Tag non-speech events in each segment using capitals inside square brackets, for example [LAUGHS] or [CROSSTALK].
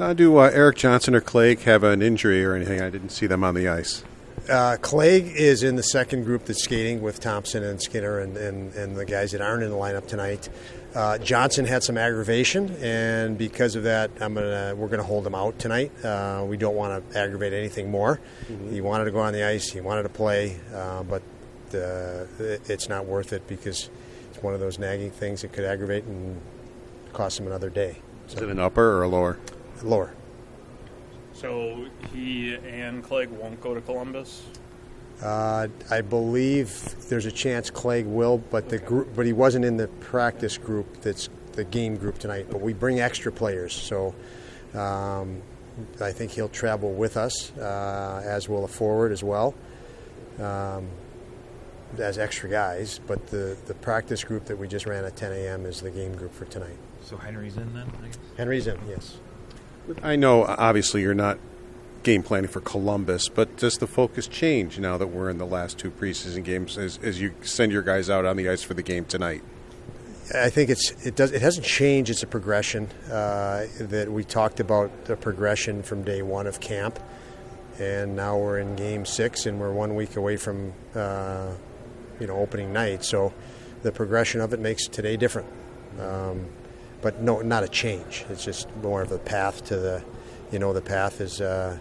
Uh, do uh, Erik Johnson or Clague have an injury or anything? I didn't see them on the ice. Uh, Clague is in the second group that's skating with Thompson and Skinner and, and, and the guys that aren't in the lineup tonight. Uh, Johnson had some aggravation, and because of that, I'm gonna we're gonna hold him out tonight. Uh, we don't want to aggravate anything more. Mm-hmm. He wanted to go on the ice, he wanted to play, uh, but uh, it's not worth it because it's one of those nagging things that could aggravate and cost him another day. So, Is it an upper or a lower? Lower. So he and Clague won't go to Columbus. Uh, I believe there's a chance Clague will, but the group, but he wasn't in the practice group. That's the game group tonight. But we bring extra players, so um, I think he'll travel with us, uh, as will a forward as well. Um, as extra guys, but the, the practice group that we just ran at 10 a.m. is the game group for tonight. So Henry's in then? Henry's in, yes. I know, obviously, you're not game planning for Columbus, but does the focus change now that we're in the last two preseason games as, as you send your guys out on the ice for the game tonight? I think it's it does it hasn't changed. It's a progression uh, that we talked about the progression from day one of camp, and now we're in game six, and we're one week away from uh, you know opening night. So the progression of it makes today different. Um, but no, not a change. It's just more of a path to the, you know, the path is uh,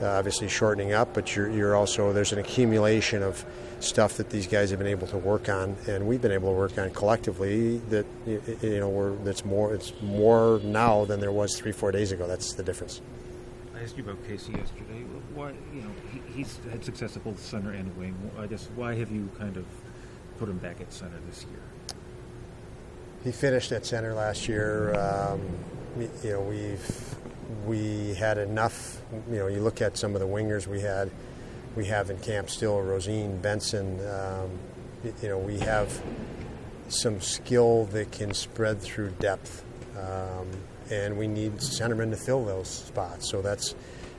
obviously shortening up, but you're, you're also there's an accumulation of stuff that these guys have been able to work on, and we've been able to work on collectively. That you know, we're that's more it's more now than there was three four days ago. That's the difference. I asked you about Casey yesterday. Why, you know, he, he's had success at both center and wing. I guess why have you kind of put him back at center this year? He finished at center last year. Um, you know, we've we had enough. You know, you look at some of the wingers we had, we have in camp still. Rosen Benson. Um, you know, we have some skill that can spread through depth. Um, and we need centermen to fill those spots. So that's,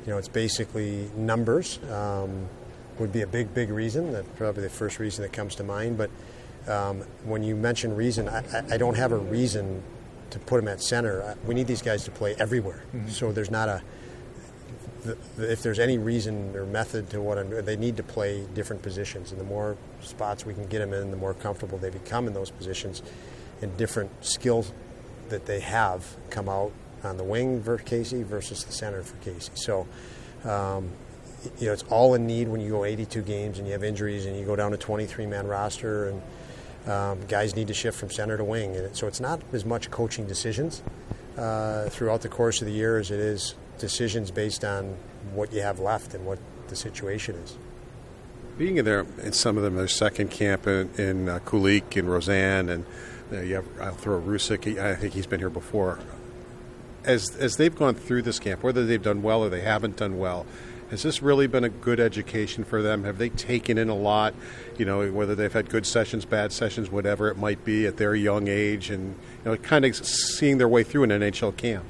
you know, it's basically numbers um, would be a big, big reason. That's probably the first reason that comes to mind. But um, when you mention reason, I, I, don't have a reason to put them at center. We need these guys to play everywhere. Mm-hmm. So there's not a if there's any reason or method to what I'm, they need to play different positions, and the more spots we can get them in, the more comfortable they become in those positions, and different skills that they have come out on the wing for Casey versus the center for Casey. So, um, you know, it's all in need when you go 82 games and you have injuries and you go down to 23 man roster and um, guys need to shift from center to wing. And so it's not as much coaching decisions uh, throughout the course of the year as it is decisions based on what you have left and what the situation is. Being in there, in some of them, their second camp in, in uh, Kulich and Rosen and uh, you have, I'll throw Rousek. I think he's been here before. As as they've gone through this camp, whether they've done well or they haven't done well, has this really been a good education for them? Have they taken in a lot? You know, whether they've had good sessions, bad sessions, whatever it might be at their young age, and you know, kind of seeing their way through an NHL camp.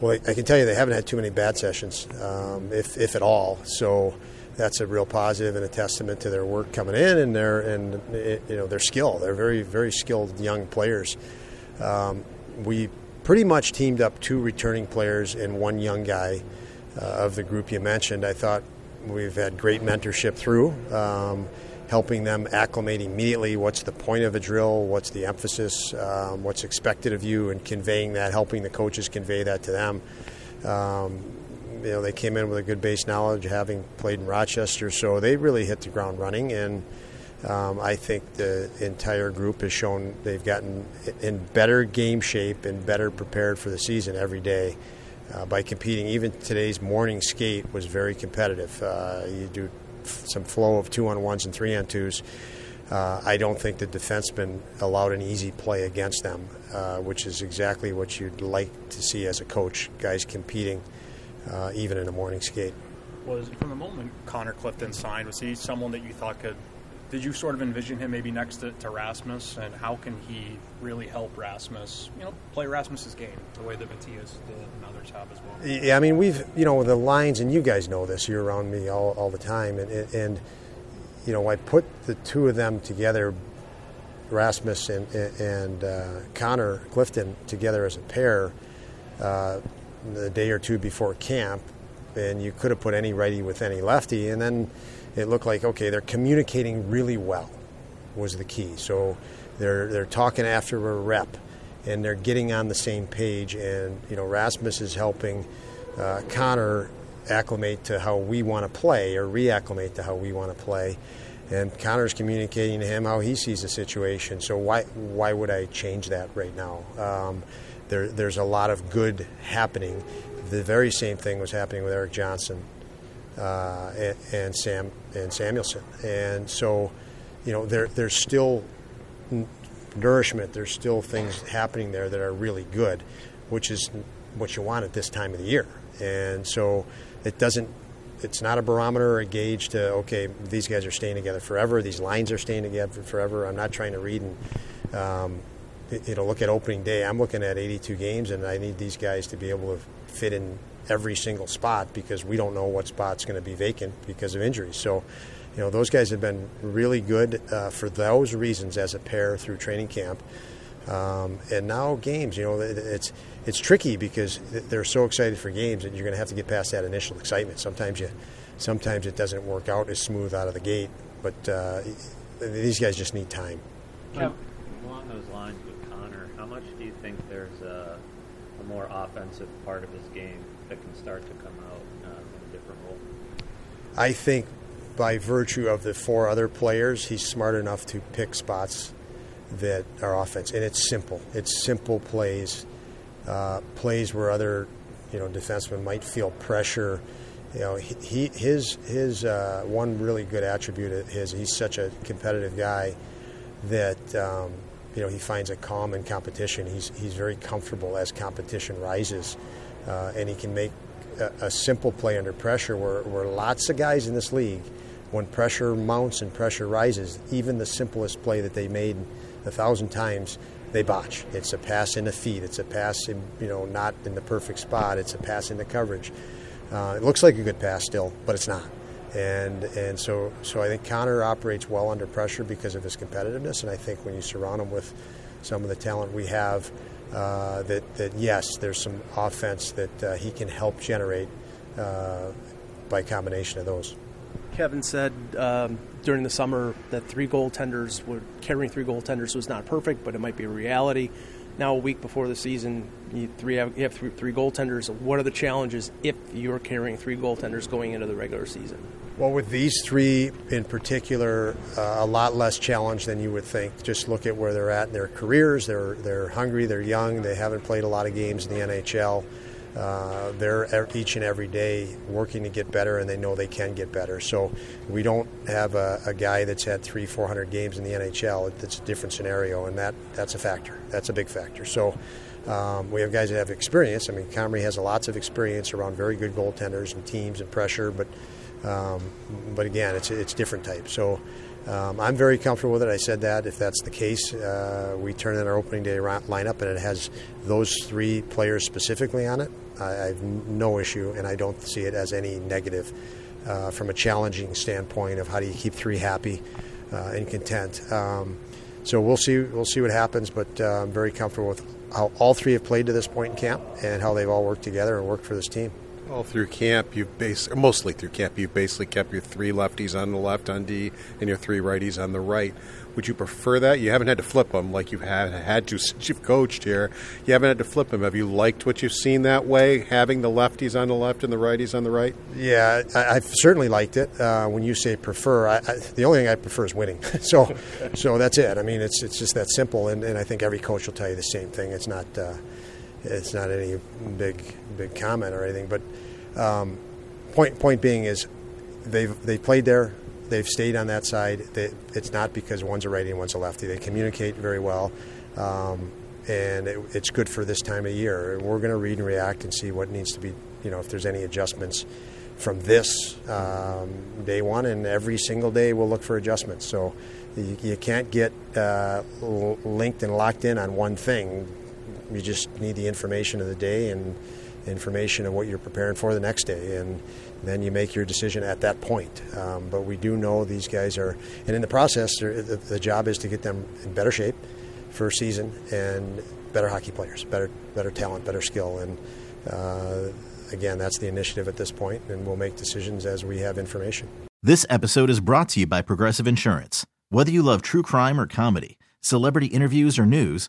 Well, I can tell you they haven't had too many bad sessions, um, if if at all. So that's a real positive and a testament to their work coming in and their and you know their skill. They're very very skilled young players. Um, we pretty much teamed up two returning players and one young guy of the group you mentioned. I thought we've had great mentorship through. Um, helping them acclimate immediately what's the point of a drill, what's the emphasis, um, what's expected of you, and conveying that, helping the coaches convey that to them. Um, you know, they came in with a good base knowledge, having played in Rochester, so they really hit the ground running. And um, I think the entire group has shown they've gotten in better game shape and better prepared for the season every day uh, by competing. Even today's morning skate was very competitive. Uh, you do some flow of two on ones and three on twos. Uh, I don't think the defensemen allowed an easy play against them, uh, which is exactly what you'd like to see as a coach. Guys competing, uh, even in a morning skate. Was from the moment Connor Clifton signed, was he someone that you thought could? Did you sort of envision him maybe next to, to Rasmus, and how can he really help Rasmus? You know, play Rasmus's game the way that Mattias did and others have as well. Yeah, I mean, we've, you know, the lines, and you guys know this, you're around me all, all the time, and, and, you know, I put the two of them together, Rasmus and, and uh, Connor Clifton, together as a pair uh, the day or two before camp, and you could have put any righty with any lefty, and then it looked like, okay, they're communicating really well, was the key. So they're, they're talking after a rep and they're getting on the same page. And you know, Rasmus is helping uh, Connor acclimate to how we want to play or reacclimate to how we want to play. And Connor's communicating to him how he sees the situation. So why why would I change that right now? Um, there, there's a lot of good happening. The very same thing was happening with Erik Johnson uh, and, and Sam and Samuelsson. And so, you know, there there's still nourishment. There's still things happening there that are really good, which is what you want at this time of the year. And so it doesn't. It's not a barometer or a gauge to okay, these guys are staying together forever. These lines are staying together forever. I'm not trying to read and um, you know look at opening day. I'm looking at 82 games, and I need these guys to be able to fit in every single spot because we don't know what spot's going to be vacant because of injuries. So, you know, those guys have been really good uh, for those reasons as a pair through training camp. Um, and now games, you know, it's it's tricky because they're so excited for games that you're going to have to get past that initial excitement. Sometimes you, sometimes it doesn't work out as smooth out of the gate, but uh, these guys just need time. Along those lines how much do you think there's a, a more offensive part of his game that can start to come out uh, in a different role? I think by virtue of the four other players, he's smart enough to pick spots that are offense, and it's simple. It's simple plays, uh, plays where other, you know, defensemen might feel pressure. You know, he his his uh, one really good attribute is he's such a competitive guy that um, you know he finds a calm in competition. He's he's very comfortable as competition rises, uh, and he can make a, a, simple play under pressure. Where, where lots of guys in this league, when pressure mounts and pressure rises, even the simplest play that they made a thousand times, they botch. It's a pass in the feet. It's a pass, in, you know, not in the perfect spot. It's a pass in the coverage. Uh, it looks like a good pass still, but it's not. And and so so I think Connor operates well under pressure because of his competitiveness. And I think when you surround him with some of the talent we have, uh, that that yes, there's some offense that uh, he can help generate uh, by combination of those. Kevyn said um, during the summer that three goaltenders were carrying three goaltenders was not perfect, but it might be a reality. Now, a week before the season, you, three have, you have three, three goaltenders. What are the challenges if you're carrying three goaltenders going into the regular season? Well, with these three in particular, uh, a lot less challenge than you would think. Just look at where they're at in their careers. They're they're hungry. They're young. They haven't played a lot of games in the NHL. Uh, they're each and every day working to get better, and they know they can get better. So we don't have a, a guy that's had three, four hundred games in the NHL. It's a different scenario, and that that's a factor. That's a big factor. So. Um, we have guys that have experience. I mean, Comrie has lots of experience around very good goaltenders and teams and pressure, but um, but again, it's it's different type. So um, I'm very comfortable with it. I said that if that's the case, uh, we turn in our opening day lineup and it has those three players specifically on it. I, I have no issue, and I don't see it as any negative uh, from a challenging standpoint of how do you keep three happy uh, and content. Um, so we'll see. We'll see what happens, but uh, I'm very comfortable with how all three have played to this point in camp and how they've all worked together and worked for this team. All through camp, you've basically, mostly through camp, you've basically kept your three lefties on the left on D and your three righties on the right. Would you prefer that? You haven't had to flip them like you've had, had to since you've coached here. You haven't had to flip them. Have you liked what you've seen that way, having the lefties on the left and the righties on the right? Yeah, I, I've certainly liked it. Uh, when you say prefer, I, I, the only thing I prefer is winning. [LAUGHS] so, so that's it. I mean, it's it's just that simple, and, and I think every coach will tell you the same thing. It's not uh, it's not any big big comment or anything, but um, point point being is they've they played there. They've stayed on that side. They, it's not because one's a righty and one's a lefty. They communicate very well, um, and it, it's good for this time of year. We're going to read and react and see what needs to be, you know, if there's any adjustments from this um, day one, and every single day we'll look for adjustments. So you, you can't get uh, linked and locked in on one thing. You just need the information of the day and information of what you're preparing for the next day, and then you make your decision at that point. Um, but we do know these guys are, and in the process, the, the job is to get them in better shape for season and better hockey players, better better talent, better skill, and uh, again, that's the initiative at this point, and we'll make decisions as we have information. This episode is brought to you by Progressive Insurance. Whether you love true crime or comedy, celebrity interviews or news,